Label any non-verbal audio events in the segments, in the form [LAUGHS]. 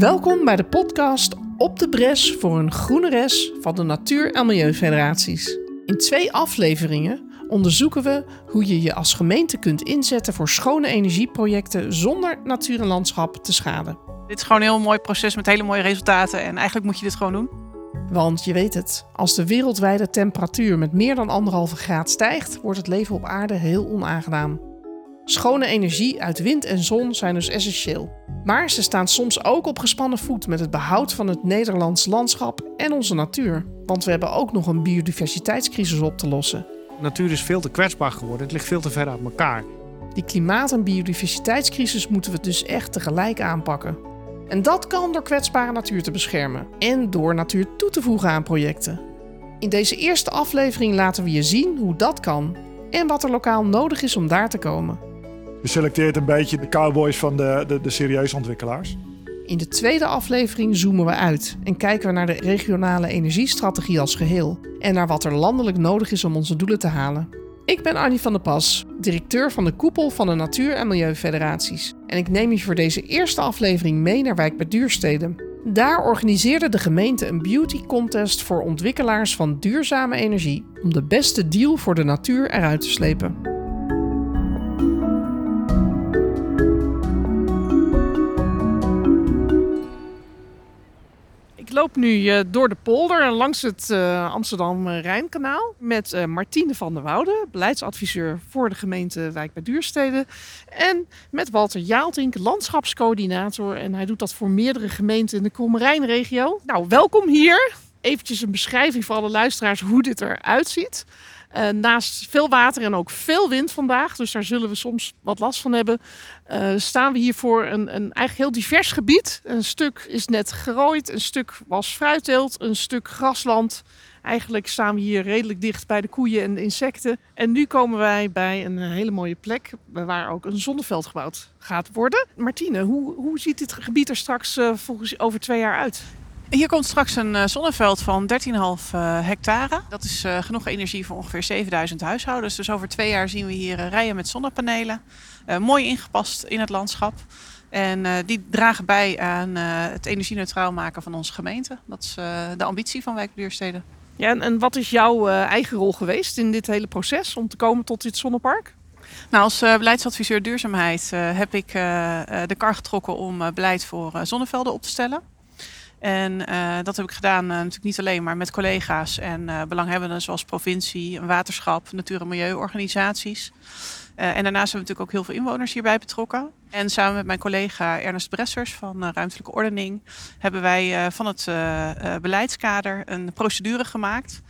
Welkom bij de podcast Op de Bres voor een groene res van de Natuur- en Milieufederaties. In twee afleveringen onderzoeken we hoe je je als gemeente kunt inzetten voor schone energieprojecten zonder natuur en landschap te schaden. Dit is gewoon een heel mooi proces met hele mooie resultaten en eigenlijk moet je dit gewoon doen. Want je weet het, als de wereldwijde temperatuur met meer dan anderhalve graad stijgt, wordt het leven op aarde heel onaangenaam. Schone energie uit wind en zon zijn dus essentieel. Maar ze staan soms ook op gespannen voet met het behoud van het Nederlands landschap en onze natuur. Want we hebben ook nog een biodiversiteitscrisis op te lossen. De natuur is veel te kwetsbaar geworden. Het ligt veel te ver uit elkaar. Die klimaat- en biodiversiteitscrisis moeten we dus echt tegelijk aanpakken. En dat kan door kwetsbare natuur te beschermen en door natuur toe te voegen aan projecten. In deze eerste aflevering laten we je zien hoe dat kan en wat er lokaal nodig is om daar te komen. Je selecteert een beetje de cowboys van de, de, de serieuze ontwikkelaars. In de tweede aflevering zoomen we uit en kijken we naar de regionale energiestrategie als geheel en naar wat er landelijk nodig is om onze doelen te halen. Ik ben Annie van der Pas, directeur van de koepel van de Natuur- en Milieufederaties. En ik neem je voor deze eerste aflevering mee naar Wijk bij Duurstede. Daar organiseerde de gemeente een beauty contest voor ontwikkelaars van duurzame energie om de beste deal voor de natuur eruit te slepen. Ik loop nu uh, door de polder langs het uh, Amsterdam-Rijnkanaal met uh, Martine van der Woude, beleidsadviseur voor de gemeente Wijk bij Duurstede. En met Walter Jaaltink, landschapscoördinator. En hij doet dat voor meerdere gemeenten in de Kommerijnregio. Nou, welkom hier. Eventjes een beschrijving voor alle luisteraars hoe dit eruit ziet. Uh, naast veel water en ook veel wind vandaag, dus daar zullen we soms wat last van hebben, uh, staan we hier voor een, een eigenlijk heel divers gebied. Een stuk is net gerooid, een stuk was fruitteelt, een stuk grasland. Eigenlijk staan we hier redelijk dicht bij de koeien en de insecten. En nu komen wij bij een hele mooie plek waar ook een zonneveld gebouwd gaat worden. Martine, hoe, hoe ziet dit gebied er straks volgens over twee jaar uit? Hier komt straks een uh, zonneveld van 13,5 uh, hectare. Dat is uh, genoeg energie voor ongeveer 7000 huishoudens. Dus over twee jaar zien we hier rijen met zonnepanelen. mooi ingepast in het landschap. En die dragen bij aan het energie-neutraal maken van onze gemeente. Dat is de ambitie van Wijkbuursteden. Ja, en, en, wat is jouw eigen rol geweest in dit hele proces om te komen tot dit zonnepark? Nou, als beleidsadviseur duurzaamheid heb ik de kar getrokken om beleid voor zonnevelden op te stellen. En uh, dat heb ik gedaan uh, natuurlijk niet alleen, maar met collega's en uh, belanghebbenden zoals provincie, waterschap, natuur- en milieuorganisaties. en daarnaast hebben we natuurlijk ook heel veel inwoners hierbij betrokken. En samen met mijn collega Ernest Bressers van Ruimtelijke Ordening hebben wij van het beleidskader een procedure gemaakt.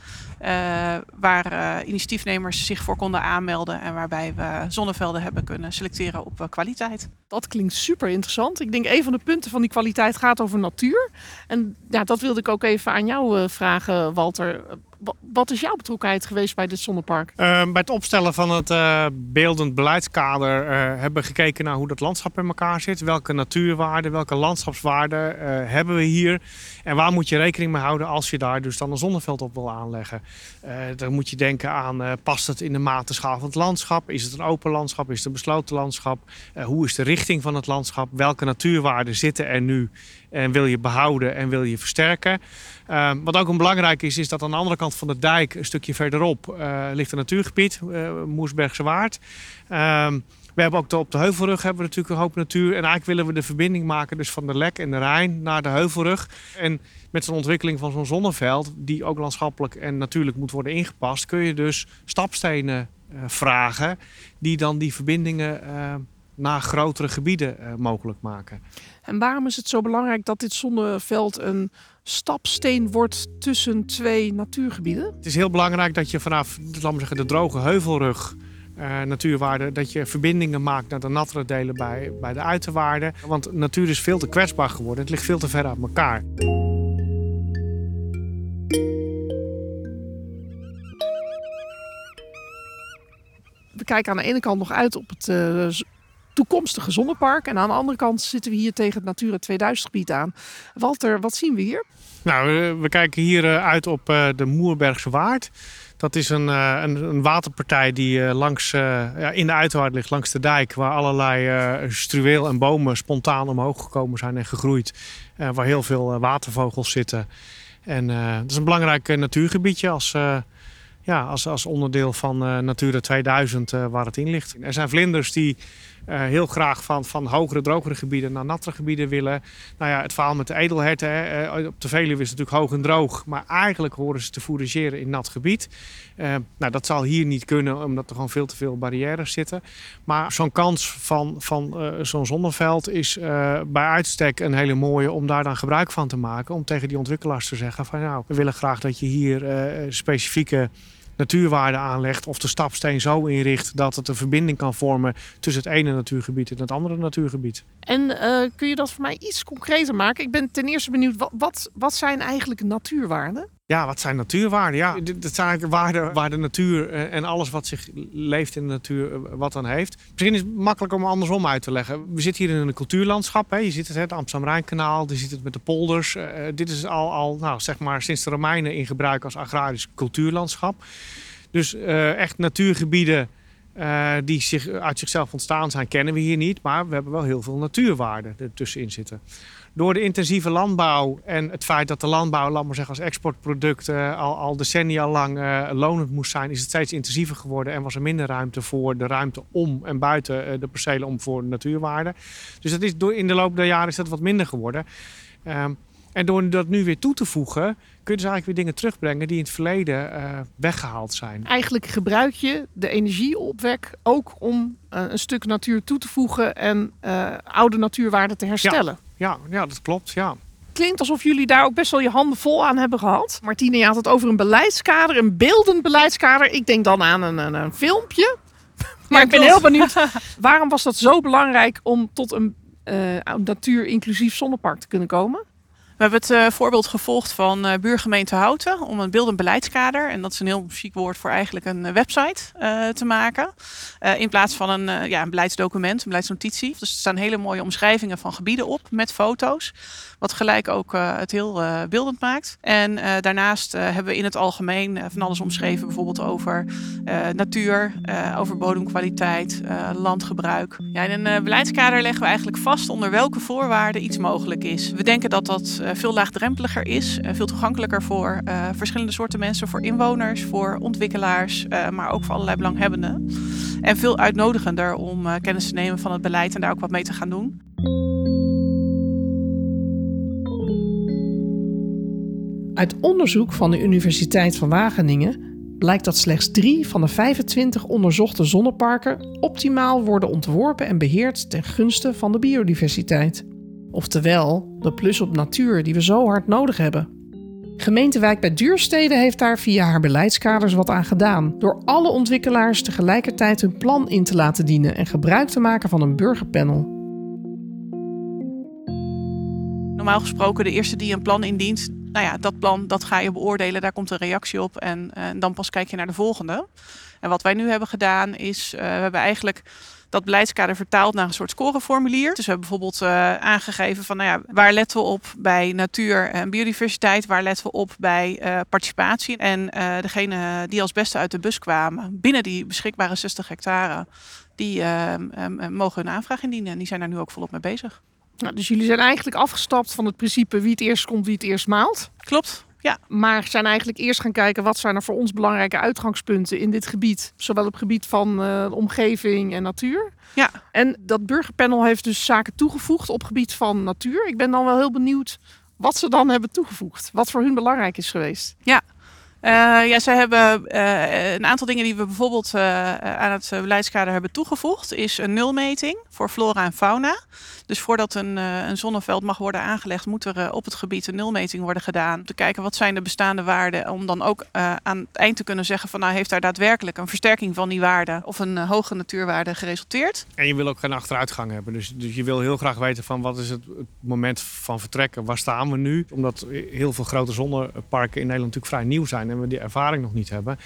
Uh, waar uh, initiatiefnemers zich voor konden aanmelden en waarbij we zonnevelden hebben kunnen selecteren op uh, kwaliteit. Dat klinkt super interessant. Ik denk een van de punten van die kwaliteit gaat over natuur. En ja, dat wilde ik ook even aan jou vragen, Walter. Wat is jouw betrokkenheid geweest bij dit zonnepark? bij het opstellen van het beeldend beleidskader hebben we gekeken naar hoe dat landschap in elkaar zit. Welke natuurwaarden, welke landschapswaarden hebben we hier? En waar moet je rekening mee houden als je daar dus dan een zonneveld op wil aanleggen? Dan moet je denken aan, past het in de matenschaal van het landschap? Is het een open landschap? Is het een besloten landschap? Hoe is de richting van het landschap? Welke natuurwaarden zitten er nu en wil je behouden en wil je versterken? Wat ook een belangrijk is, is dat aan de andere kant van de dijk, een stukje verderop, ligt een natuurgebied, Moersbergse Waard. Ehm, we hebben ook op de heuvelrug hebben we natuurlijk een hoop natuur. En eigenlijk willen we de verbinding maken dus van de Lek en de Rijn naar de heuvelrug. En met zo'n ontwikkeling van zo'n zonneveld, die ook landschappelijk en natuurlijk moet worden ingepast, kun je dus stapstenen uh, vragen die dan die verbindingen uh, naar grotere gebieden uh, mogelijk maken. En waarom is het zo belangrijk dat dit zonneveld een stapsteen wordt tussen twee natuurgebieden? Het is heel belangrijk dat je vanaf laten we zeggen, de droge heuvelrug uh, natuurwaarden, dat je verbindingen maakt naar de nattere delen bij, bij de uiterwaarden. Want natuur is veel te kwetsbaar geworden. Het ligt veel te ver uit elkaar. We kijken aan de ene kant nog uit op het uh, toekomstige zonnepark. En aan de andere kant zitten we hier tegen het Natura 2000 gebied aan. Walter, wat zien we hier? Nou, we, kijken hier uit op uh, de Moerbergse Waard. Dat is een, uh, een, een, waterpartij die uh, langs, uh, ja, in de uiterwaard ligt, langs de dijk. Waar allerlei struweel en bomen spontaan omhoog gekomen zijn en gegroeid. waar heel veel watervogels zitten. En dat is een belangrijk natuurgebiedje als, ja, als, als onderdeel van Natura 2000 waar het in ligt. Er zijn vlinders die uh, heel graag van, van hogere, drogere gebieden naar nattere gebieden willen. Nou ja, het verhaal met de edelherten. Hè, uh, op de Veluwe is het natuurlijk hoog en droog. Maar eigenlijk horen ze te fourageren in nat gebied. Uh, nou, dat zal hier niet kunnen, omdat er gewoon veel te veel barrières zitten. Maar zo'n kans van, van zo'n zonneveld is bij uitstek een hele mooie om daar dan gebruik van te maken. Om tegen die ontwikkelaars te zeggen van nou, we willen graag dat je hier specifieke natuurwaarde aanlegt of de stapsteen zo inricht dat het een verbinding kan vormen tussen het ene natuurgebied en het andere natuurgebied. En uh, kun je dat voor mij iets concreter maken? Ik ben ten eerste benieuwd, wat, wat, wat zijn eigenlijk natuurwaarden? Ja, wat zijn natuurwaarden? Ja, dat zijn eigenlijk waarden waar de natuur eh, en alles wat zich leeft in de natuur eh, wat dan heeft. Misschien is het makkelijk om andersom uit te leggen. We zitten hier in een cultuurlandschap. Hè. Je ziet het, het Amsterdam-Rijnkanaal, je ziet het met de polders. Uh, dit is al, al nou, zeg maar sinds de Romeinen in gebruik als agrarisch cultuurlandschap. Dus uh, echt natuurgebieden uh, die zich, uit zichzelf ontstaan zijn, kennen we hier niet. Maar we hebben wel heel veel natuurwaarden ertussenin zitten door de intensieve landbouw en het feit dat de landbouw, laat maar zeggen, als exportproduct uh, al, al decennia lang uh, lonend moest zijn, is het steeds intensiever geworden en was er minder ruimte voor de ruimte om en buiten uh, de percelen om voor natuurwaarde. Dus dat is door, in de loop der jaren is dat wat minder geworden. Um, en door dat nu weer toe te voegen, kun je dus eigenlijk weer dingen terugbrengen die in het verleden weggehaald zijn. Eigenlijk gebruik je de energieopwek ook om een stuk natuur toe te voegen en oude natuurwaarden te herstellen. Ja ja, ja, dat klopt. Ja. Klinkt alsof jullie daar ook best wel je handen vol aan hebben gehad. Martine, je had het over een beleidskader, een beeldend beleidskader. Ik denk dan aan een, een, een filmpje. [LAUGHS] Maar ik ben heel benieuwd, [LAUGHS] waarom was dat zo belangrijk om tot een uh, natuur-inclusief zonnepark te kunnen komen? We hebben het uh, voorbeeld gevolgd van uh, buurgemeente Houten om een beeldend beleidskader, en dat is een heel chic woord voor eigenlijk een uh, website te maken. in plaats van een, ja, een beleidsdocument, een beleidsnotitie. Dus er staan hele mooie omschrijvingen van gebieden op met foto's. Wat gelijk ook het heel beeldend maakt. En daarnaast hebben we in het algemeen van alles omschreven, bijvoorbeeld over natuur, over bodemkwaliteit, landgebruik. Ja, in een beleidskader leggen we eigenlijk vast onder welke voorwaarden iets mogelijk is. We denken dat dat eh, veel laagdrempeliger is, veel toegankelijker voor verschillende soorten mensen, voor inwoners, voor ontwikkelaars, maar ook voor allerlei belanghebbenden. En veel uitnodigender om kennis te nemen van het beleid en daar ook wat mee te gaan doen. Uit onderzoek van de Universiteit van Wageningen blijkt dat slechts drie van de 25 onderzochte zonneparken optimaal worden ontworpen en beheerd ten gunste van de biodiversiteit. Oftewel, de plus op natuur die we zo hard nodig hebben. Gemeente Wijk bij Duurstede heeft daar via haar beleidskaders wat aan gedaan. Door alle ontwikkelaars tegelijkertijd hun plan in te laten dienen en gebruik te maken van een burgerpanel. Normaal gesproken, de eerste die een plan indient, nou ja, dat plan dat ga je beoordelen, daar komt een reactie op en, en dan pas kijk je naar de volgende. En wat wij nu hebben gedaan is, uh, we hebben eigenlijk dat beleidskader vertaald naar een soort scoreformulier. Dus we hebben bijvoorbeeld uh, aangegeven van nou ja, waar letten we op bij natuur en biodiversiteit, waar letten we op bij participatie. En uh, degene die als beste uit de bus kwamen binnen die beschikbare 60 hectare, die mogen hun aanvraag indienen en die zijn daar nu ook volop mee bezig. Nou, dus jullie zijn eigenlijk afgestapt van het principe wie het eerst komt, wie het eerst maalt. Klopt. Ja. Maar zijn eigenlijk eerst gaan kijken wat zijn er voor ons belangrijke uitgangspunten in dit gebied. Zowel op gebied van uh, omgeving en natuur. Ja. En dat burgerpanel heeft dus zaken toegevoegd op gebied van natuur. Ik ben dan wel heel benieuwd wat ze dan hebben toegevoegd. Wat voor hun belangrijk is geweest. Ja, uh, ja, zij hebben uh, een aantal dingen die we bijvoorbeeld aan het beleidskader hebben toegevoegd, is een nulmeting voor flora en fauna. Dus voordat een, een zonneveld mag worden aangelegd, moet er op het gebied een nulmeting worden gedaan. Om te kijken wat zijn de bestaande waarden. Om dan ook aan het eind te kunnen zeggen van nou heeft daar daadwerkelijk een versterking van die waarde of een hoge natuurwaarde geresulteerd. En je wil ook geen achteruitgang hebben. Dus, dus je wil heel graag weten van wat is het, het moment van vertrekken. Waar staan we nu? Omdat heel veel grote zonneparken in Nederland natuurlijk vrij nieuw zijn en we die ervaring nog niet hebben.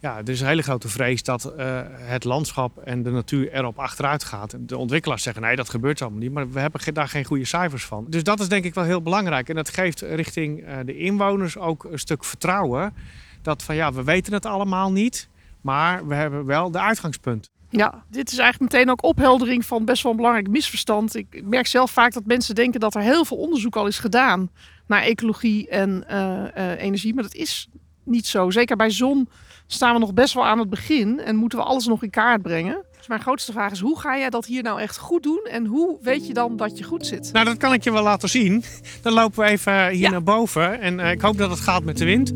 Ja, er is een hele grote vrees dat uh, het landschap en de natuur erop achteruit gaat. De ontwikkelaars zeggen nee, dat gebeurt allemaal niet, maar we hebben daar geen goede cijfers van. Dus dat is denk ik wel heel belangrijk. En dat geeft richting uh, de inwoners ook een stuk vertrouwen dat van ja, we weten het allemaal niet, maar we hebben wel de uitgangspunt. Ja, dit is eigenlijk meteen ook opheldering van best wel een belangrijk misverstand. Ik merk zelf vaak dat mensen denken dat er heel veel onderzoek al is gedaan naar ecologie en uh, energie. Maar dat is niet zo. Zeker bij zon staan we nog best wel aan het begin en moeten we alles nog in kaart brengen. Dus mijn grootste vraag is: hoe ga jij dat hier nou echt goed doen? En hoe weet je dan dat je goed zit? Nou, dat kan ik je wel laten zien. [LAUGHS] Dan lopen we even hier naar boven en uh, ik hoop dat het gaat met de wind.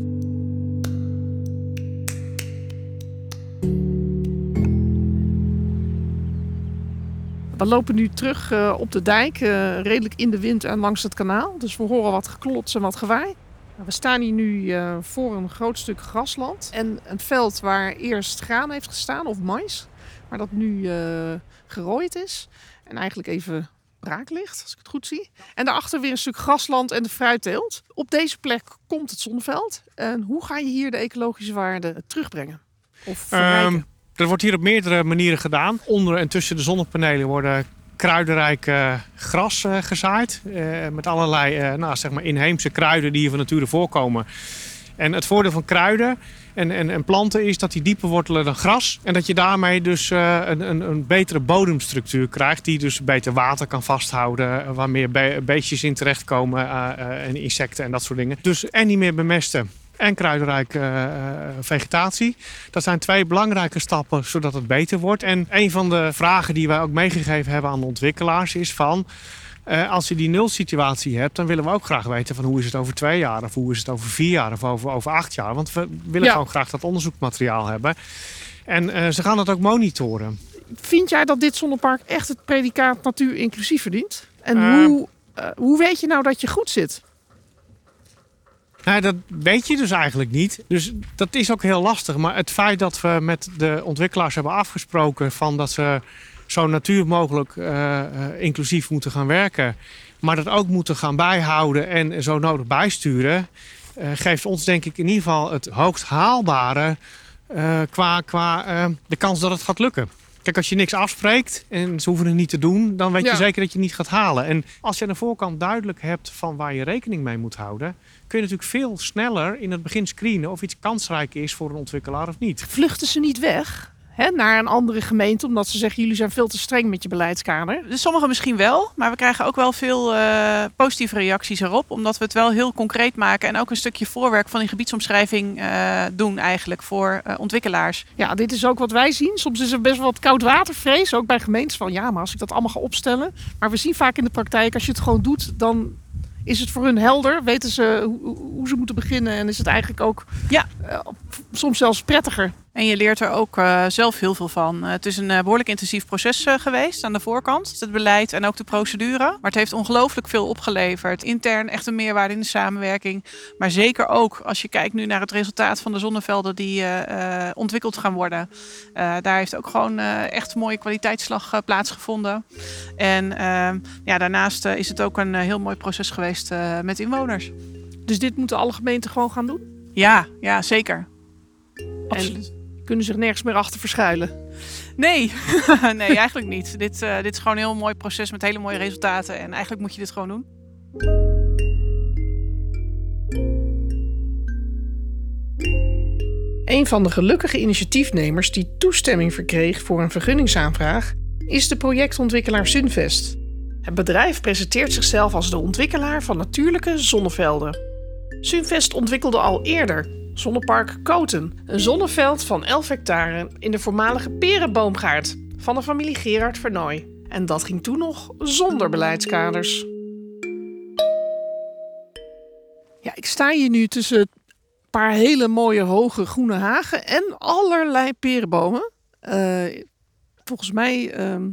We lopen nu terug uh, op de dijk, uh, redelijk in de wind en langs het kanaal. Dus we horen wat geklots en wat gewaai. Nou, we staan hier nu uh, voor een groot stuk grasland en een veld waar eerst graan heeft gestaan of mais, maar dat nu gerooid is en eigenlijk even braak ligt, als ik het goed zie. En daarachter weer een stuk grasland en de fruitteelt. Op deze plek komt het zonneveld. En hoe ga je hier de ecologische waarde terugbrengen? Of verrijken? Um, er wordt hier op meerdere manieren gedaan. Onder en tussen de zonnepanelen worden kruidenrijke gras uh, gezaaid. Uh, met allerlei nou, zeg maar inheemse kruiden die hier van nature voorkomen. En het voordeel van kruiden en, en, en, planten is dat die dieper wortelen dan gras. En dat je daarmee dus een, een, een, betere bodemstructuur krijgt. Die dus beter water kan vasthouden. Waar meer be beestjes in terechtkomen. en insecten en dat soort dingen. Dus en niet meer bemesten en kruidenrijke uh, vegetatie. Dat zijn twee belangrijke stappen zodat het beter wordt. En een van de vragen die wij ook meegegeven hebben aan de ontwikkelaars is van... Uh, als je die nulsituatie hebt, dan willen we ook graag weten van hoe is het over twee jaar of hoe is het over vier jaar of over, over acht jaar. Want we willen ja. gewoon graag dat onderzoekmateriaal hebben. En uh, ze gaan dat ook monitoren. Vind jij dat dit zonnepark echt het predicaat natuur inclusief verdient? En uh, hoe, hoe weet je nou dat je goed zit? Nou, dat weet je dus eigenlijk niet. Dus dat is ook heel lastig. Maar het feit dat we met de ontwikkelaars hebben afgesproken van dat ze zo natuur mogelijk uh, inclusief moeten gaan werken, maar dat ook moeten gaan bijhouden en zo nodig bijsturen, uh, geeft ons denk ik in ieder geval het hoogst haalbare qua, qua de kans dat het gaat lukken. Kijk, als je niks afspreekt en ze hoeven het niet te doen, dan weet je zeker dat je het niet gaat halen. En als je aan de voorkant duidelijk hebt van waar je rekening mee moet houden, kun je natuurlijk veel sneller in het begin screenen of iets kansrijk is voor een ontwikkelaar of niet. Vluchten ze niet weg? Naar een andere gemeente, omdat ze zeggen jullie zijn veel te streng met je beleidskader? Dus sommigen misschien wel, maar we krijgen ook wel veel uh, positieve reacties erop, omdat we het wel heel concreet maken en ook een stukje voorwerk van die gebiedsomschrijving uh, doen eigenlijk voor uh, ontwikkelaars. Ja, dit is ook wat wij zien. Soms is er best wel wat koudwatervrees, ook bij gemeentes van ja, maar als ik dat allemaal ga opstellen. Maar we zien vaak in de praktijk, als je het gewoon doet, dan is het voor hun helder? Weten ze hoe, hoe ze moeten beginnen? En is het eigenlijk ook ja. Soms zelfs prettiger? En je leert er ook uh, zelf heel veel van. Uh, het is een behoorlijk intensief proces geweest aan de voorkant. Het beleid en ook de procedure. Maar het heeft ongelooflijk veel opgeleverd. Intern echt een meerwaarde in de samenwerking. Maar zeker ook als je kijkt nu naar het resultaat van de zonnevelden die ontwikkeld gaan worden. daar heeft ook gewoon echt een mooie kwaliteitsslag plaatsgevonden. En ehm, ja, daarnaast is het ook een heel mooi proces geweest met inwoners. Dus dit moeten alle gemeenten gewoon gaan doen? Ja, ja zeker. Absoluut. En kunnen zich nergens meer achter verschuilen? Nee, [LAUGHS] nee eigenlijk niet. Dit, uh, dit is gewoon een heel mooi proces met hele mooie resultaten. En eigenlijk moet je dit gewoon doen. Een van de gelukkige initiatiefnemers die toestemming verkreeg voor een vergunningsaanvraag is de projectontwikkelaar Sunvest. Het bedrijf presenteert zichzelf als de ontwikkelaar van natuurlijke zonnevelden. Sunvest ontwikkelde al eerder Zonnepark Koten, een zonneveld van 11 hectare in de voormalige perenboomgaard van de familie Gerard Vernooy. En dat ging toen nog zonder beleidskaders. Ja, ik sta hier nu tussen een paar hele mooie hoge groene hagen en allerlei perenbomen. Uh, volgens mij uh,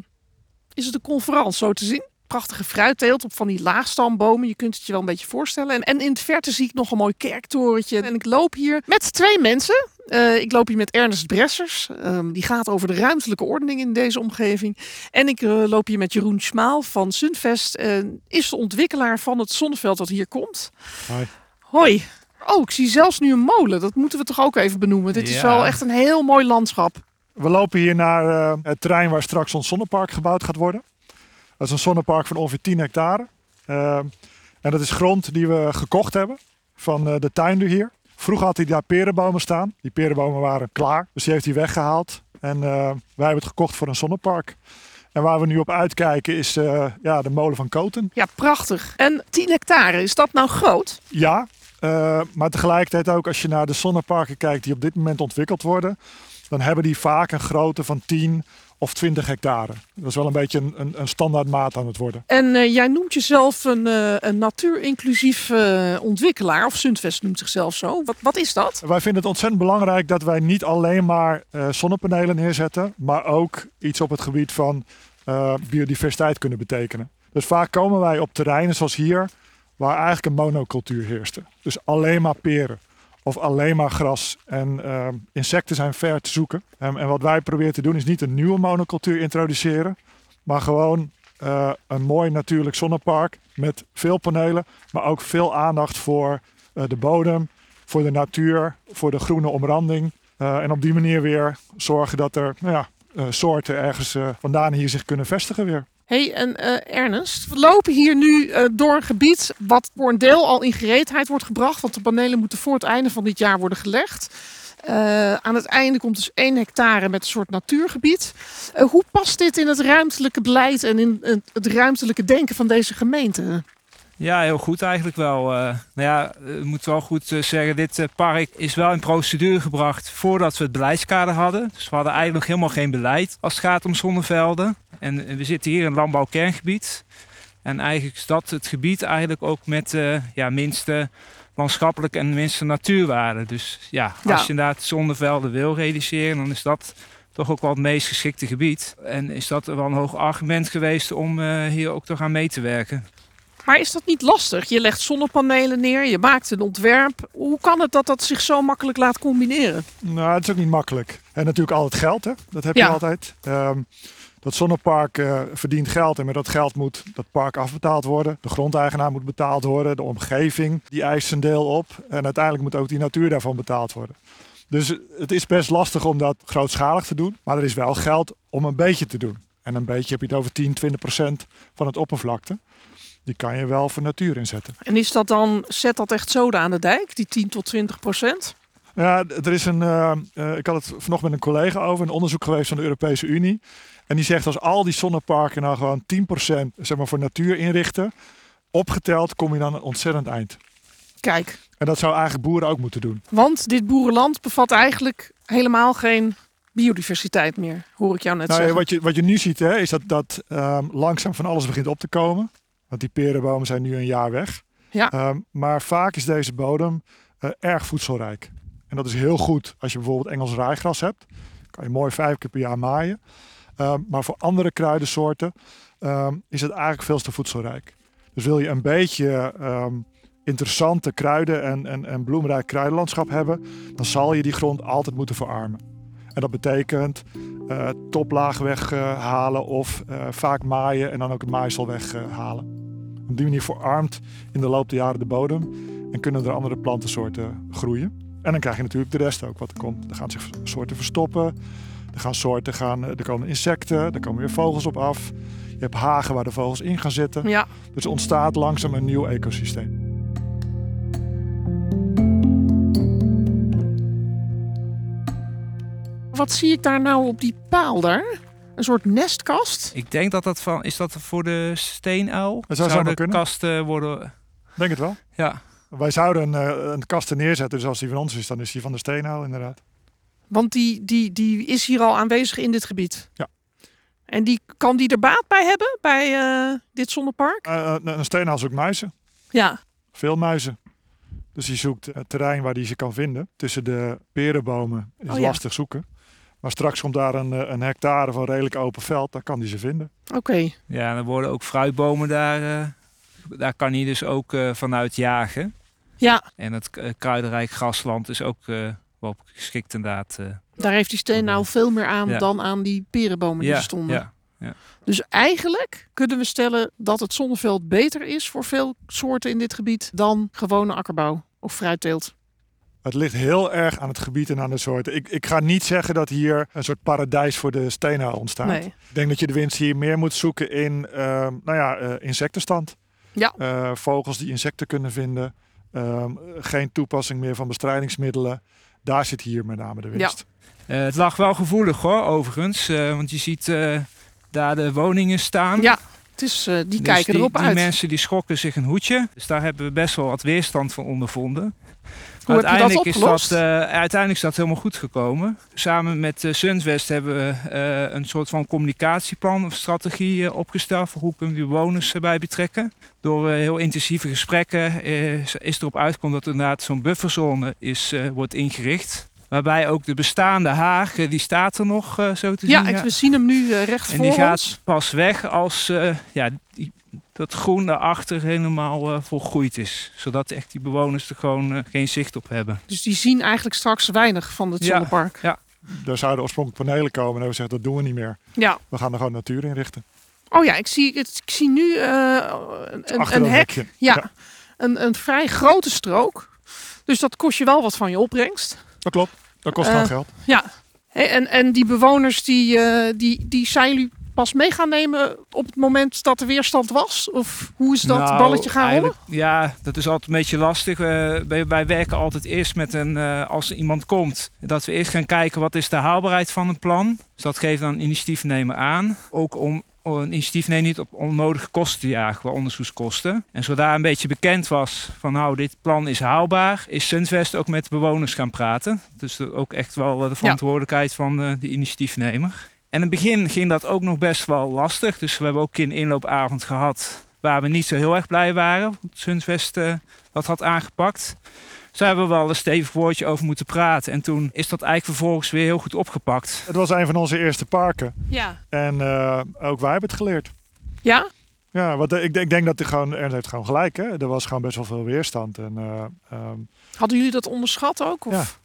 is het een conferentie zo te zien prachtige fruitteelt op van die laagstambomen. Je kunt het je wel een beetje voorstellen. En, en in het verte zie ik nog een mooi kerktorentje. En ik loop hier met twee mensen. Uh, ik loop hier met Ernest Bressers. Um, die gaat over de ruimtelijke ordening in deze omgeving. En ik uh, loop hier met Jeroen Schmaal van Sunvest. Uh, is de ontwikkelaar van het zonneveld dat hier komt. Hoi. Hoi. Oh, ik zie zelfs nu een molen. Dat moeten we toch ook even benoemen. Dit ja. is wel echt een heel mooi landschap. We lopen hier naar het terrein waar straks ons zonnepark gebouwd gaat worden. Dat is een zonnepark van ongeveer 10 hectare. Uh, en dat is grond die we gekocht hebben van uh, de tuinder hier. Vroeger had hij daar perenbomen staan. Die perenbomen waren klaar, dus die heeft hij weggehaald. En uh, wij hebben het gekocht voor een zonnepark. En waar we nu op uitkijken is uh, ja, de molen van Koten. Ja, prachtig. En 10 hectare, is dat nou groot? Ja, uh, maar tegelijkertijd ook als je naar de zonneparken kijkt die op dit moment ontwikkeld worden, dan hebben die vaak een grootte van 10 of 20 hectare. Dat is wel een beetje een, een, een standaard maat aan het worden. En uh, jij noemt jezelf een, uh, een natuurinclusief uh, ontwikkelaar, of Suntvest noemt zichzelf zo. Wat, wat is dat? Wij vinden het ontzettend belangrijk dat wij niet alleen maar zonnepanelen neerzetten, maar ook iets op het gebied van biodiversiteit kunnen betekenen. Dus vaak komen wij op terreinen zoals hier, waar eigenlijk een monocultuur heerste. Dus alleen maar peren of alleen maar gras. En uh, insecten zijn ver te zoeken. En wat wij proberen te doen is niet een nieuwe monocultuur introduceren, maar gewoon uh, een mooi natuurlijk zonnepark met veel panelen, maar ook veel aandacht voor uh, de bodem, voor de natuur, voor de groene omranding. en op die manier weer zorgen dat er nou ja, soorten ergens vandaan hier zich kunnen vestigen weer hey, en uh, Ernest, we lopen hier nu uh, door een gebied wat voor een deel al in gereedheid wordt gebracht. Want de panelen moeten voor het einde van dit jaar worden gelegd. Uh, aan het einde komt dus 1 hectare met een soort natuurgebied. hoe past dit in het ruimtelijke beleid en in het ruimtelijke denken van deze gemeente? Ja, heel goed eigenlijk wel. Uh, nou ja, ik moet wel goed uh, zeggen, dit uh, park is wel in procedure gebracht voordat we het beleidskader hadden. Dus we hadden eigenlijk nog helemaal geen beleid als het gaat om zonnevelden. En we zitten hier in landbouwkerngebied. En eigenlijk is dat het gebied eigenlijk ook met ja, minste landschappelijke en minste natuurwaarde. Dus ja, als ja. je inderdaad zonnevelden wil realiseren, dan is dat toch ook wel het meest geschikte gebied. En is dat wel een hoog argument geweest om hier ook te gaan mee te werken. Maar is dat niet lastig? Je legt zonnepanelen neer, je maakt een ontwerp. Hoe kan het dat dat zich zo makkelijk laat combineren? Nou, het is ook niet makkelijk. En natuurlijk al het geld, hè? dat heb je ja. altijd. Um, dat zonnepark uh, verdient geld en met dat geld moet dat park afbetaald worden. De grondeigenaar moet betaald worden, de omgeving die eist een deel op. En uiteindelijk moet ook die natuur daarvan betaald worden. Dus het is best lastig om dat grootschalig te doen. Maar er is wel geld om een beetje te doen. En een beetje heb je het over 10, 20 procent van het oppervlakte die kan je wel voor natuur inzetten. En is dat dan, zet dat echt zoden aan de dijk, die 10 tot 20 procent? Ja, er is een, uh, uh, ik had het vanochtend met een collega over, een onderzoek geweest van de Europese Unie. En die zegt als al die zonneparken nou gewoon 10% zeg maar, voor natuur inrichten, opgeteld kom je dan een ontzettend eind. Kijk. En dat zou eigenlijk boeren ook moeten doen. Want dit boerenland bevat eigenlijk helemaal geen biodiversiteit meer, hoor ik jou net nou, zeggen. Wat je, wat je nu ziet hè, is dat, dat um, langzaam van alles begint op te komen. Want die perenbomen zijn nu een jaar weg. Ja. Um, maar vaak is deze bodem uh, erg voedselrijk. En dat is heel goed als je bijvoorbeeld Engels raaigras hebt. Kan je mooi vijf keer per jaar maaien. Um, maar voor andere kruidensoorten um, is het eigenlijk veel te voedselrijk. Dus wil je een beetje interessante kruiden en, en, en bloemrijk kruidenlandschap hebben, dan zal je die grond altijd moeten verarmen. En dat betekent uh, toplaag weghalen uh, of uh, vaak maaien en dan ook het maaisel weghalen. Op die manier verarmt in de loop der jaren de bodem en kunnen er andere plantensoorten groeien. En dan krijg je natuurlijk de rest ook wat er komt. Er gaan zich soorten verstoppen, er gaan soorten gaan, er komen insecten, er komen weer vogels op af. Je hebt hagen waar de vogels in gaan zitten. Ja. Dus er ontstaat langzaam een nieuw ecosysteem. Wat zie ik daar nou op die paal daar? Een soort nestkast? Ik denk dat dat van... Is dat voor de steenuil? Dat zou, zou de kunnen. kasten worden... Denk het wel. Ja. Wij zouden een, een kast neerzetten, dus als die van ons is, dan is die van de steenuil inderdaad. Want die, die, die is hier al aanwezig in dit gebied? Ja. En die, kan die er baat bij hebben, bij uh, dit zonnepark? Uh, een steenuil zoekt muizen. Ja. Veel muizen. Dus die zoekt het terrein waar die ze kan vinden. Tussen de perenbomen is Oh, ja. lastig zoeken. Maar straks komt daar een, een hectare van redelijk open veld, daar kan die ze vinden. Oké. Ja, er worden ook fruitbomen daar... Uh, daar kan hij dus ook uh, vanuit jagen. Ja. En het uh, kruidenrijk grasland is ook wel geschikt inderdaad. Daar heeft die steen nou veel meer aan Ja. dan aan die perenbomen die ja, er stonden. Ja, ja. Dus eigenlijk kunnen we stellen dat het zonneveld beter is voor veel soorten in dit gebied dan gewone akkerbouw of fruitteelt. Het ligt heel erg aan het gebied en aan de soorten. Ik, ik ga niet zeggen dat hier een soort paradijs voor de steenuil ontstaat. Nee. Ik denk dat je de winst hier meer moet zoeken in uh, nou ja, uh, insectenstand. Ja. Uh, vogels die insecten kunnen vinden. Ehm, geen toepassing meer van bestrijdingsmiddelen. Daar zit hier met name de winst. Eh, het lag wel gevoelig hoor, overigens. eh, want je ziet eh, daar de woningen staan. Ja, het is, eh, die Dus kijken die, erop die uit. mensen die schrokken zich een hoedje. Dus daar hebben we best wel wat weerstand van ondervonden. Hoe heb je dat uiteindelijk, is dat, eh, uiteindelijk is dat helemaal goed gekomen. Samen met uh, Sunwest hebben we eh, een soort van communicatieplan of strategie opgesteld voor hoe kunnen we bewoners erbij betrekken. Door heel intensieve gesprekken is erop uitgekomen dat inderdaad zo'n bufferzone is, wordt ingericht. Waarbij ook de bestaande haag, die staat er nog zo te ja, zien. ik, we zien hem nu recht En voor die gaat ons. pas weg als ja, die, dat groen daarachter helemaal eh, volgroeid is. Zodat echt die bewoners er gewoon eh, geen zicht op hebben. Dus die zien eigenlijk straks weinig van het Ja. zonnepark. Daar zouden oorspronkelijk panelen komen en hebben we gezegd dat doen we niet meer. Ja. We gaan er gewoon natuur inrichten. Oh ja, ik zie, ik, zie nu eh, een, een hek. hekje. Ja, Een, een vrij grote strook. Dus dat kost je wel wat van je opbrengst. Dat klopt. Dat kost gewoon geld. Ja. En, en die bewoners, die, eh, die, die zijn jullie pas mee gaan nemen op het moment dat er weerstand was? Of hoe is dat Nou, balletje gaan rollen? Ja, dat is altijd een beetje lastig. Eh, wij, wij werken altijd eerst met een, eh, als er iemand komt, dat we eerst gaan kijken wat is de haalbaarheid van een plan. Dus dat geeft dan een initiatiefnemer aan. Ook om een initiatiefnemer niet op onnodige kosten te jagen qua onderzoekskosten. En zodra een beetje bekend was van nou, dit plan is haalbaar, is Sunvest ook met de bewoners gaan praten. Dus ook echt wel eh, de verantwoordelijkheid van de initiatiefnemer. En in het begin ging dat ook nog best wel lastig. Dus we hebben ook een inloopavond gehad waar we niet zo heel erg blij waren. Dat Sunvest eh, dat had aangepakt. Dus daar hebben we wel een stevig woordje over moeten praten. En toen is dat eigenlijk vervolgens weer heel goed opgepakt. Het was een van onze eerste parken. Ja. En eh, ook wij hebben het geleerd. Ja? Ja, want eh, ik, denk- ik denk dat hij gewoon, Ernst heeft gewoon gelijk. Hè? Er was gewoon best wel veel weerstand. En, eh, ehm, Hadden jullie dat onderschat ook? Of?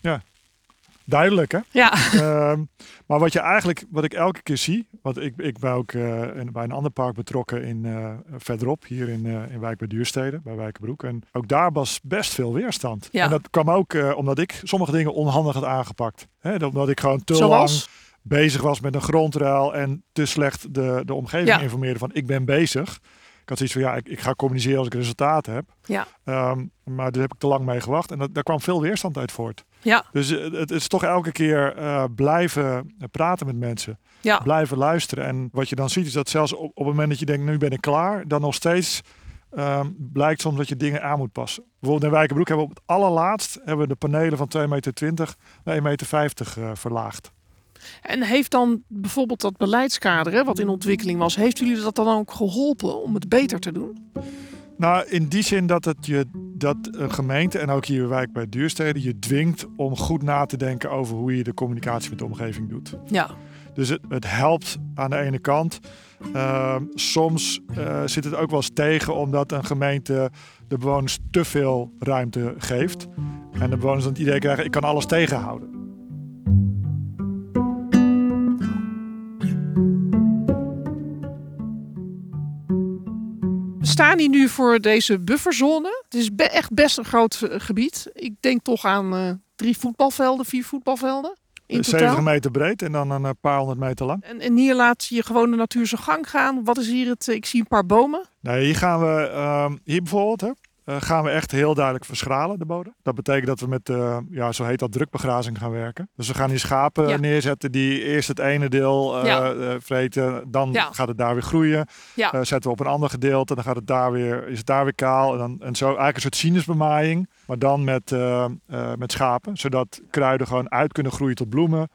Ja. Duidelijk, hè? Ja. Ehm, maar wat je eigenlijk, wat ik elke keer zie, want ik, ik ben ook eh, in- bij een ander park betrokken in, eh, verderop, hier in, eh, in Wijk bij Duurstede, bij Wijkenbroek. En ook daar was best veel weerstand. Ja. En dat kwam ook omdat ik sommige dingen onhandig had aangepakt. Hè? Dat- Omdat ik gewoon te lang bezig was met een grondruil en te slecht de, de omgeving Ja. informeerde van ik ben bezig. Ik had zoiets van ja, ik, ik ga communiceren als ik resultaten heb. Ja. Ehm, maar daar heb ik te lang mee gewacht en dat, daar kwam veel weerstand uit voort. Ja. Dus eh, het, het is toch elke keer eh, blijven praten met mensen. Ja. Blijven luisteren. En wat je dan ziet is dat zelfs op, op het moment dat je denkt nu ben ik klaar, dan nog steeds ehm, blijkt soms dat je dingen aan moet passen. Bijvoorbeeld in Wijkenbroek hebben we op het allerlaatst hebben we de panelen van 2,20 meter naar 1,50 meter eh, verlaagd. En heeft dan bijvoorbeeld dat beleidskader, hè, wat in ontwikkeling was, heeft jullie dat dan ook geholpen om het beter te doen? Nou, in die zin dat, het je, dat een gemeente en ook hier wijk bij Duurstede je dwingt om goed na te denken over hoe je de communicatie met de omgeving doet. Ja. Dus het, het helpt aan de ene kant. Ehm, soms eh, zit het ook wel eens tegen omdat een gemeente de bewoners te veel ruimte geeft. En de bewoners dan het idee krijgen, ik kan alles tegenhouden. Staan hier nu voor deze bufferzone. Het is be- echt best een groot eh, gebied. Ik denk toch aan eh, drie voetbalvelden, vier voetbalvelden in 70 totaal. meter breed en dan een eh, paar honderd meter lang. En, en hier laat je gewoon de natuur zijn gang gaan. Wat is hier het? eh, Ik zie een paar bomen. Nee, hier gaan we, ehm, hier bijvoorbeeld, hè, eh, gaan we echt heel duidelijk verschralen, de bodem. Dat betekent dat we met, eh, ja, zo heet dat, drukbegrazing gaan werken. Dus we gaan hier schapen Ja. neerzetten die eerst het ene deel eh, Ja. vreten. Dan Ja. gaat het daar weer groeien. Zetten we op een ander gedeelte, dan gaat het daar weer, is het daar weer kaal. En, dan, en zo eigenlijk een soort sinusbemaaiing, maar dan met, met schapen. Zodat kruiden gewoon uit kunnen groeien tot bloemen.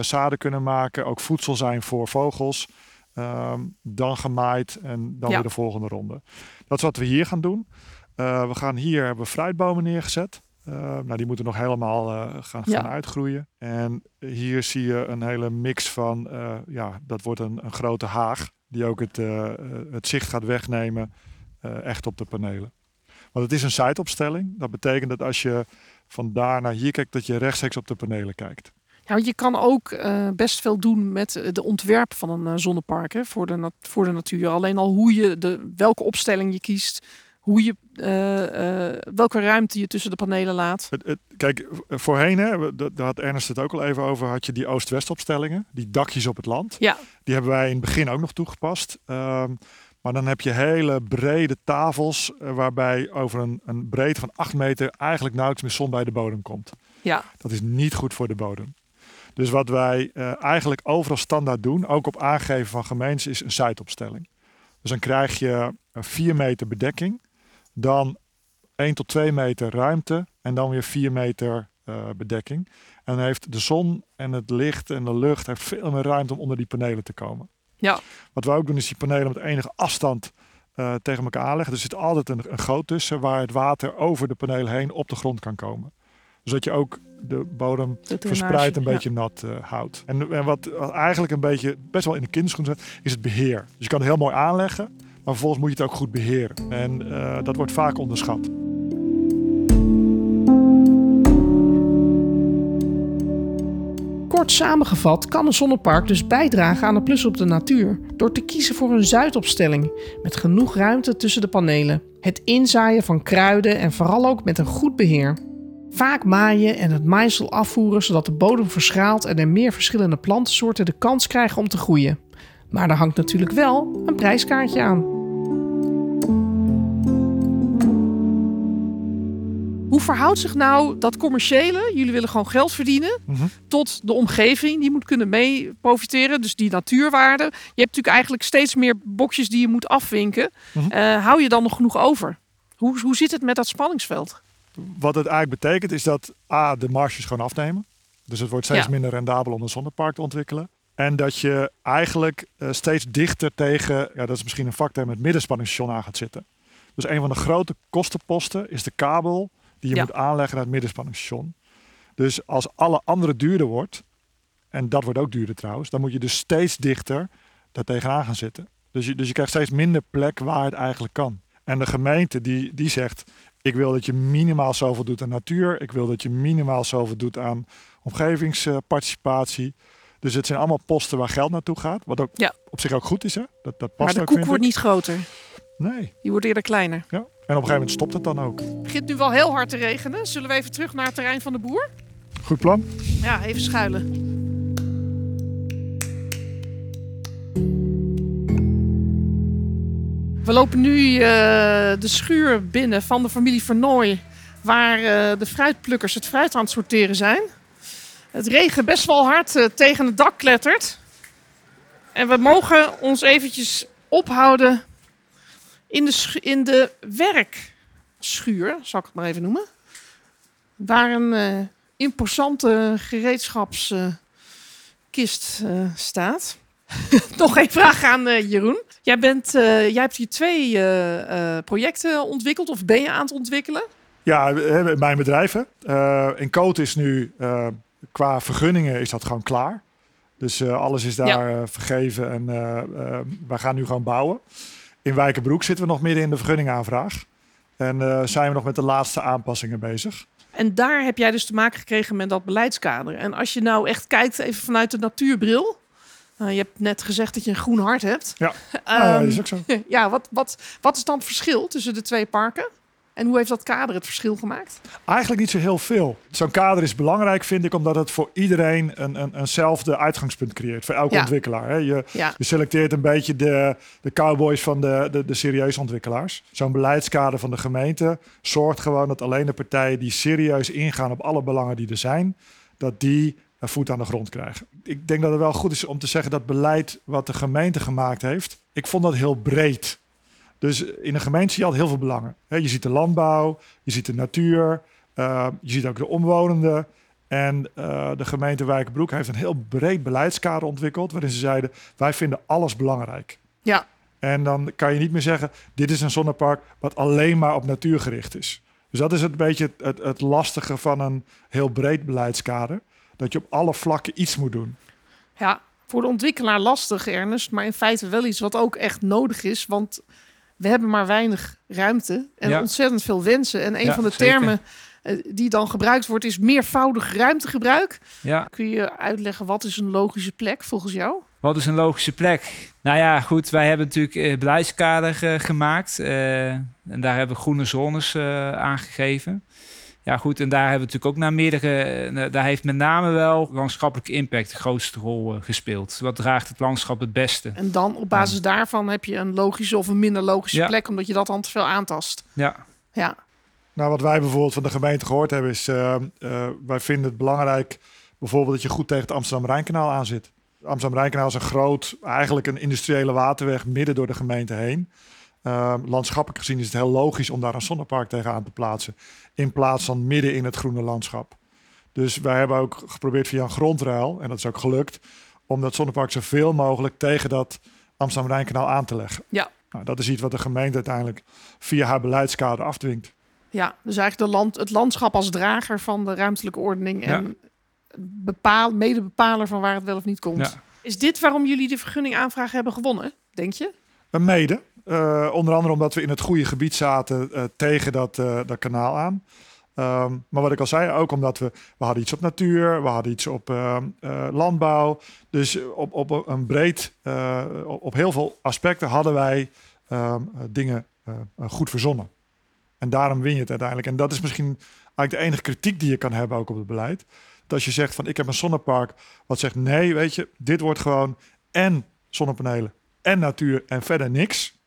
zaden kunnen maken, ook voedsel zijn voor vogels. Ehm, dan gemaaid en dan weer de volgende ronde. Dat is wat we hier gaan doen. Eh, we gaan hier hebben we fruitbomen neergezet. Eh, nou, die moeten nog helemaal eh, gaan, Ja. gaan uitgroeien. En hier zie je een hele mix van, ja, dat wordt een, een grote haag. Die ook het, het zicht gaat wegnemen, echt op de panelen. Want het is een siteopstelling. Dat betekent dat als je van daar naar hier kijkt, dat je rechtstreeks op de panelen kijkt. Ja, want je kan ook best veel doen met de ontwerp van een zonnepark hè, voor, de voor de natuur. Alleen al hoe je de, welke opstelling je kiest, hoe je, eh, eh, welke ruimte je tussen de panelen laat. Het, het- kijk, voorheen, hè, daar had Ernest het ook al even over, had je die Oost-West opstellingen, die dakjes op het land. Ja. Die hebben wij in het begin ook nog toegepast. Ehm, Maar dan heb je hele brede tafels eh, waarbij over een, een breedte van 8 meter eigenlijk nauwelijks meer zon bij de bodem komt. Ja. Dat is niet goed voor de bodem. Dus wat wij eigenlijk overal standaard doen, ook op aangeven van gemeentes, is een siteopstelling. Dus dan krijg je 4 meter bedekking, dan 1 tot 2 meter ruimte en dan weer 4 meter uh, bedekking. En dan heeft de zon en het licht en de lucht heeft veel meer ruimte om onder die panelen te komen. Ja. Wat we ook doen is die panelen met enige afstand uh, tegen elkaar aanleggen. Er zit altijd een, een goot tussen waar het water over de panelen heen op de grond kan komen. Zodat je ook de bodem verspreid een beetje nat uh, houdt. En, en wat, wat, eigenlijk een beetje best wel in de kinderschoen zit, is het beheer. Dus je kan het heel mooi aanleggen, maar vervolgens moet je het ook goed beheren. En uh, dat wordt vaak onderschat. Kort samengevat kan een zonnepark dus bijdragen aan de plus op de natuur door te kiezen voor een zuidopstelling met genoeg ruimte tussen de panelen. Het inzaaien van kruiden en vooral ook met een goed beheer. Vaak maaien en het maaisel afvoeren zodat de bodem verschraalt en er meer verschillende plantensoorten de kans krijgen om te groeien. Maar daar hangt natuurlijk wel een prijskaartje aan. Hoe verhoudt zich nou dat commerciële, jullie willen gewoon geld verdienen, mm -hmm. tot de omgeving die moet kunnen mee profiteren, dus die natuurwaarde. Je hebt natuurlijk eigenlijk steeds meer bokjes die je moet afwinken. Mm -hmm. uh, hou je dan nog genoeg over? Hoe, hoe zit het met dat spanningsveld? Wat het eigenlijk betekent is dat A, de marges gewoon afnemen. Dus het wordt steeds ja. minder rendabel om een zonnepark te ontwikkelen. En dat je eigenlijk uh, steeds dichter tegen, ja, dat is misschien een vakterm, het middenspanningsstation aan gaat zitten. Dus een van de grote kostenposten is de kabel die je ja. moet aanleggen naar het middenspanningsstation. Dus als alle andere duurder wordt, en dat wordt ook duurder trouwens, dan moet je dus steeds dichter daar tegenaan gaan zitten. Dus je, dus je krijgt steeds minder plek waar het eigenlijk kan. En de gemeente die, die zegt, ik wil dat je minimaal zoveel doet aan natuur, ik wil dat je minimaal zoveel doet aan omgevingsparticipatie. Dus het zijn allemaal posten waar geld naartoe gaat, wat ook ja. op zich ook goed is. Hè? Dat, dat past maar de ook, koek wordt niet groter. Nee. Die wordt eerder kleiner. Ja. En op een gegeven moment stopt het dan ook. Het begint nu wel heel hard te regenen. Zullen we even terug naar het terrein van de boer? Goed plan. Ja, even schuilen. We lopen nu uh, de schuur binnen van de familie Vernooy, waar uh, de fruitplukkers het fruit aan het sorteren zijn. Het regen best wel hard uh, tegen het dak klettert. En we mogen ons eventjes ophouden in de, in de werkschuur, zal ik het maar even noemen. Waar een uh, imposante gereedschapskist uh, staat. [LAUGHS] Nog een vraag aan uh, Jeroen. Jij, bent, jij hebt hier twee projecten ontwikkeld, of ben je aan het ontwikkelen? Ja, mijn bedrijven. in Coot is nu qua vergunningen is dat gewoon klaar. Dus alles is daar ja. vergeven en wij gaan nu gewoon bouwen. In Wijkenbroek zitten we nog midden in de vergunningaanvraag. En zijn we nog met de laatste aanpassingen bezig. En daar heb jij dus te maken gekregen met dat beleidskader. En als je nou echt kijkt, even vanuit de natuurbril. Uh, je hebt net gezegd dat je een groen hart hebt. Ja, [LAUGHS] um, is ook zo. [LAUGHS] Ja, wat, wat, wat is dan het verschil tussen de twee parken? En hoe heeft dat kader het verschil gemaakt? Eigenlijk niet zo heel veel. Zo'n kader is belangrijk, vind ik, omdat het voor iedereen een, een, eenzelfde uitgangspunt creëert. Voor elke ja. ontwikkelaar. Hè. Je, ja. je, selecteert een beetje de, de cowboys van de, de, de serieuze ontwikkelaars. Zo'n beleidskader van de gemeente zorgt gewoon dat alleen de partijen die serieus ingaan op alle belangen die er zijn, dat die een voet aan de grond krijgen. Ik denk dat het wel goed is om te zeggen dat beleid wat de gemeente gemaakt heeft, ik vond dat heel breed. Dus in een gemeente zie je altijd heel veel belangen. je ziet de landbouw, je ziet de natuur, uh, je ziet ook de omwonenden. En uh, de gemeente Wijkenbroek heeft een heel breed beleidskader ontwikkeld, waarin ze zeiden: wij vinden alles belangrijk. Ja. En dan kan je niet meer zeggen: dit is een zonnepark wat alleen maar op natuur gericht is. Dus dat is het beetje het, het, het lastige van een heel breed beleidskader. Dat je op alle vlakken iets moet doen. Ja, voor de ontwikkelaar lastig, Ernest. Maar in feite wel iets wat ook echt nodig is. Want we hebben maar weinig ruimte en ja. ontzettend veel wensen. En een ja, van de zeker. termen uh, die dan gebruikt wordt is meervoudig ruimtegebruik. Ja. Kun je uitleggen wat is een logische plek volgens jou? Wat is een logische plek? Nou ja, goed, wij hebben natuurlijk uh, beleidskader uh, gemaakt. en daar hebben we groene zones aangegeven. Ja, goed, en daar hebben we natuurlijk ook naar meerdere. eh, Daar heeft met name wel landschappelijke impact de grootste rol eh, gespeeld. Wat draagt het landschap het beste? En dan op basis daarvan heb je een logische of een minder logische Ja. plek, omdat je dat dan te veel aantast. Ja, Ja, Nou, wat wij bijvoorbeeld van de gemeente gehoord hebben is, eh, eh, wij vinden het belangrijk bijvoorbeeld dat je goed tegen het Amsterdam-Rijnkanaal aan zit. Amsterdam-Rijnkanaal is een groot, eigenlijk een industriële waterweg midden door de gemeente heen. Eh, landschappelijk gezien is het heel logisch om daar een zonnepark tegenaan te plaatsen, in plaats van midden in het groene landschap. Dus wij hebben ook geprobeerd via een grondruil, en dat is ook gelukt, om dat zonnepark zoveel mogelijk tegen dat Amsterdam-Rijnkanaal aan te leggen. Ja. Nou, dat is iets wat de gemeente uiteindelijk via haar beleidskader afdwingt. ja. dus eigenlijk de land, het landschap als drager van de ruimtelijke ordening en bepaal, mede-bepaler van waar het wel of niet komt. Ja. Is dit waarom jullie de vergunningaanvraag hebben gewonnen, denk je? Een mede. Eh, onder andere omdat we in het goede gebied zaten eh, tegen dat, eh, dat kanaal aan. Ehm, maar wat ik al zei, ook omdat we, we hadden iets op natuur, we hadden iets op ehm, eh, landbouw. Dus op, op een breed, op, heel veel aspecten hadden wij ehm, eh, dingen goed verzonnen. En daarom win je het uiteindelijk. En dat is misschien eigenlijk de enige kritiek die je kan hebben ook op het beleid. Dat als je zegt van ik heb een zonnepark wat zegt nee, weet je, dit wordt gewoon en zonnepanelen en natuur en verder niks.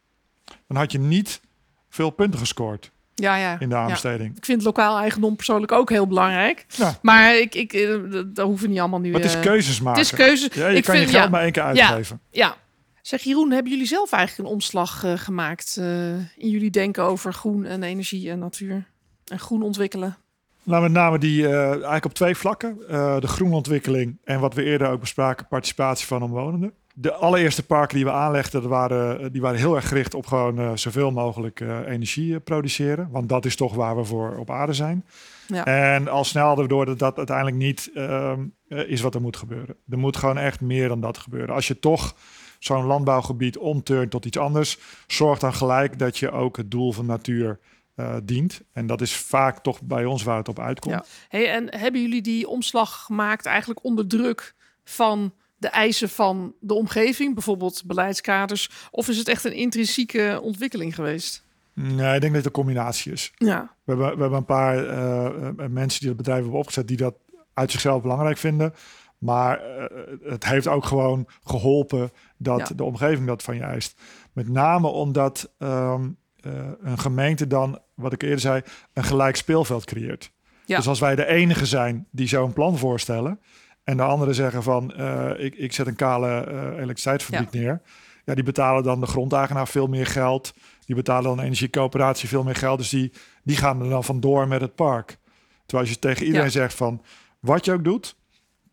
Dan had je niet veel punten gescoord Ja, ja. in de ja. aanbesteding. Ik vind lokaal eigendom persoonlijk ook heel belangrijk. Ja. Maar ik, ik, eh, dat- hoeven niet allemaal nu. Maar het is eh, keuzes maken. Het is keuze. Ja, je ik kan vind, je geld ja, maar één keer uitgeven. ja. Zeg Jeroen, hebben jullie zelf eigenlijk een omslag eh, gemaakt eh, in jullie denken over groen en energie en natuur? En groen ontwikkelen? Nou, met name die eh, eigenlijk op twee vlakken. Eh, de groenontwikkeling en wat we eerder ook bespraken, participatie van omwonenden. De allereerste parken die we aanlegden, dat waren, die waren heel erg gericht op gewoon eh, zoveel mogelijk eh, energie eh, produceren. Want dat is toch waar we voor op aarde zijn. Ja. En al snel hadden we door dat dat uiteindelijk niet ehm, eh, is wat er moet gebeuren. Er moet gewoon echt meer dan dat gebeuren. Als je toch zo'n landbouwgebied omturnt tot iets anders, zorg dan gelijk dat je ook het doel van natuur eh, dient. En dat is vaak toch bij ons waar het op uitkomt. Ja. Hey, en hebben jullie die omslag gemaakt eigenlijk onder druk van de eisen van de omgeving, bijvoorbeeld beleidskaders? Of is het echt een intrinsieke ontwikkeling geweest? Nee, ik denk dat het een combinatie is. Ja, We hebben, we hebben een paar eh, eh, mensen die het bedrijf hebben opgezet die dat uit zichzelf belangrijk vinden. Maar eh, het heeft ook gewoon geholpen dat Ja. de omgeving dat van je eist. Met name omdat ehm, eh, een gemeente dan, wat ik eerder zei, een gelijk speelveld creëert. Ja. Dus als wij de enige zijn die zo'n plan voorstellen en de anderen zeggen van eh, ik, ik zet een kale eh, elektriciteitsfabriek neer. Ja, die betalen dan de grondeigenaar veel meer geld. Die betalen dan de energiecoöperatie veel meer geld. Dus die, die gaan er dan vandoor met het park. Terwijl als je tegen iedereen Ja. zegt van wat je ook doet,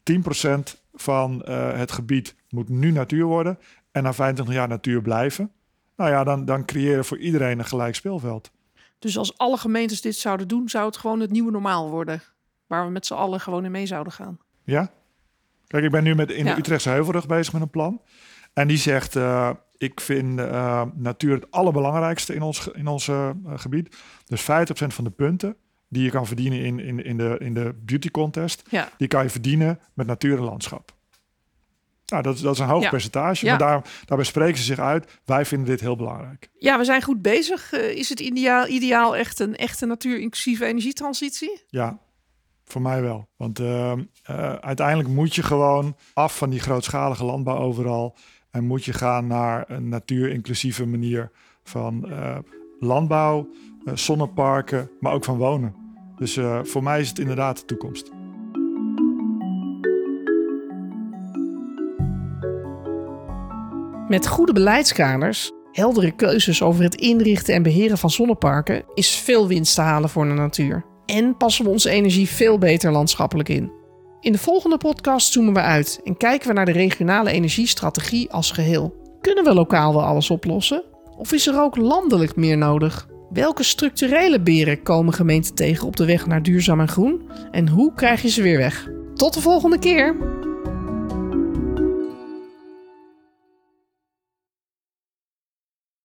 10% van eh, het gebied moet nu natuur worden en na 25 jaar natuur blijven. Nou ja, dan, dan creëer je voor iedereen een gelijk speelveld. dus als alle gemeentes dit zouden doen, zou het gewoon het nieuwe normaal worden. Waar we met z'n allen gewoon in mee zouden gaan. Ja? Kijk, ik ben nu met, in Ja. de Utrechtse Heuvelrug bezig met een plan. En die zegt, eh, ik vind eh, natuur het allerbelangrijkste in ons, in ons eh, gebied. Dus 50% van de punten die je kan verdienen in, in, in, de, in de beauty contest, Ja. die kan je verdienen met natuur en landschap. Nou, dat, is- dat is een hoog Ja. percentage, Ja. maar daar, daarbij spreken ze zich uit. Wij vinden dit heel belangrijk. Ja, we zijn goed bezig. Is het ideaal, ideaal echt een echte natuur-inclusieve energietransitie? Ja, voor mij wel. Want ehm, eh, uiteindelijk moet je gewoon af van die grootschalige landbouw overal. En moet je gaan naar een natuur-inclusieve manier van eh, landbouw, eh, zonneparken, maar ook van wonen. Dus voor mij is het inderdaad de toekomst. Met goede beleidskaders, heldere keuzes over het inrichten en beheren van zonneparken is veel winst te halen voor de natuur. En passen we onze energie veel beter landschappelijk in. In de volgende podcast zoomen we uit en kijken we naar de regionale energiestrategie als geheel. Kunnen we lokaal wel alles oplossen? Of is er ook landelijk meer nodig? Welke structurele beren komen gemeenten tegen op de weg naar duurzaam en groen? En hoe krijg je ze weer weg? Tot de volgende keer!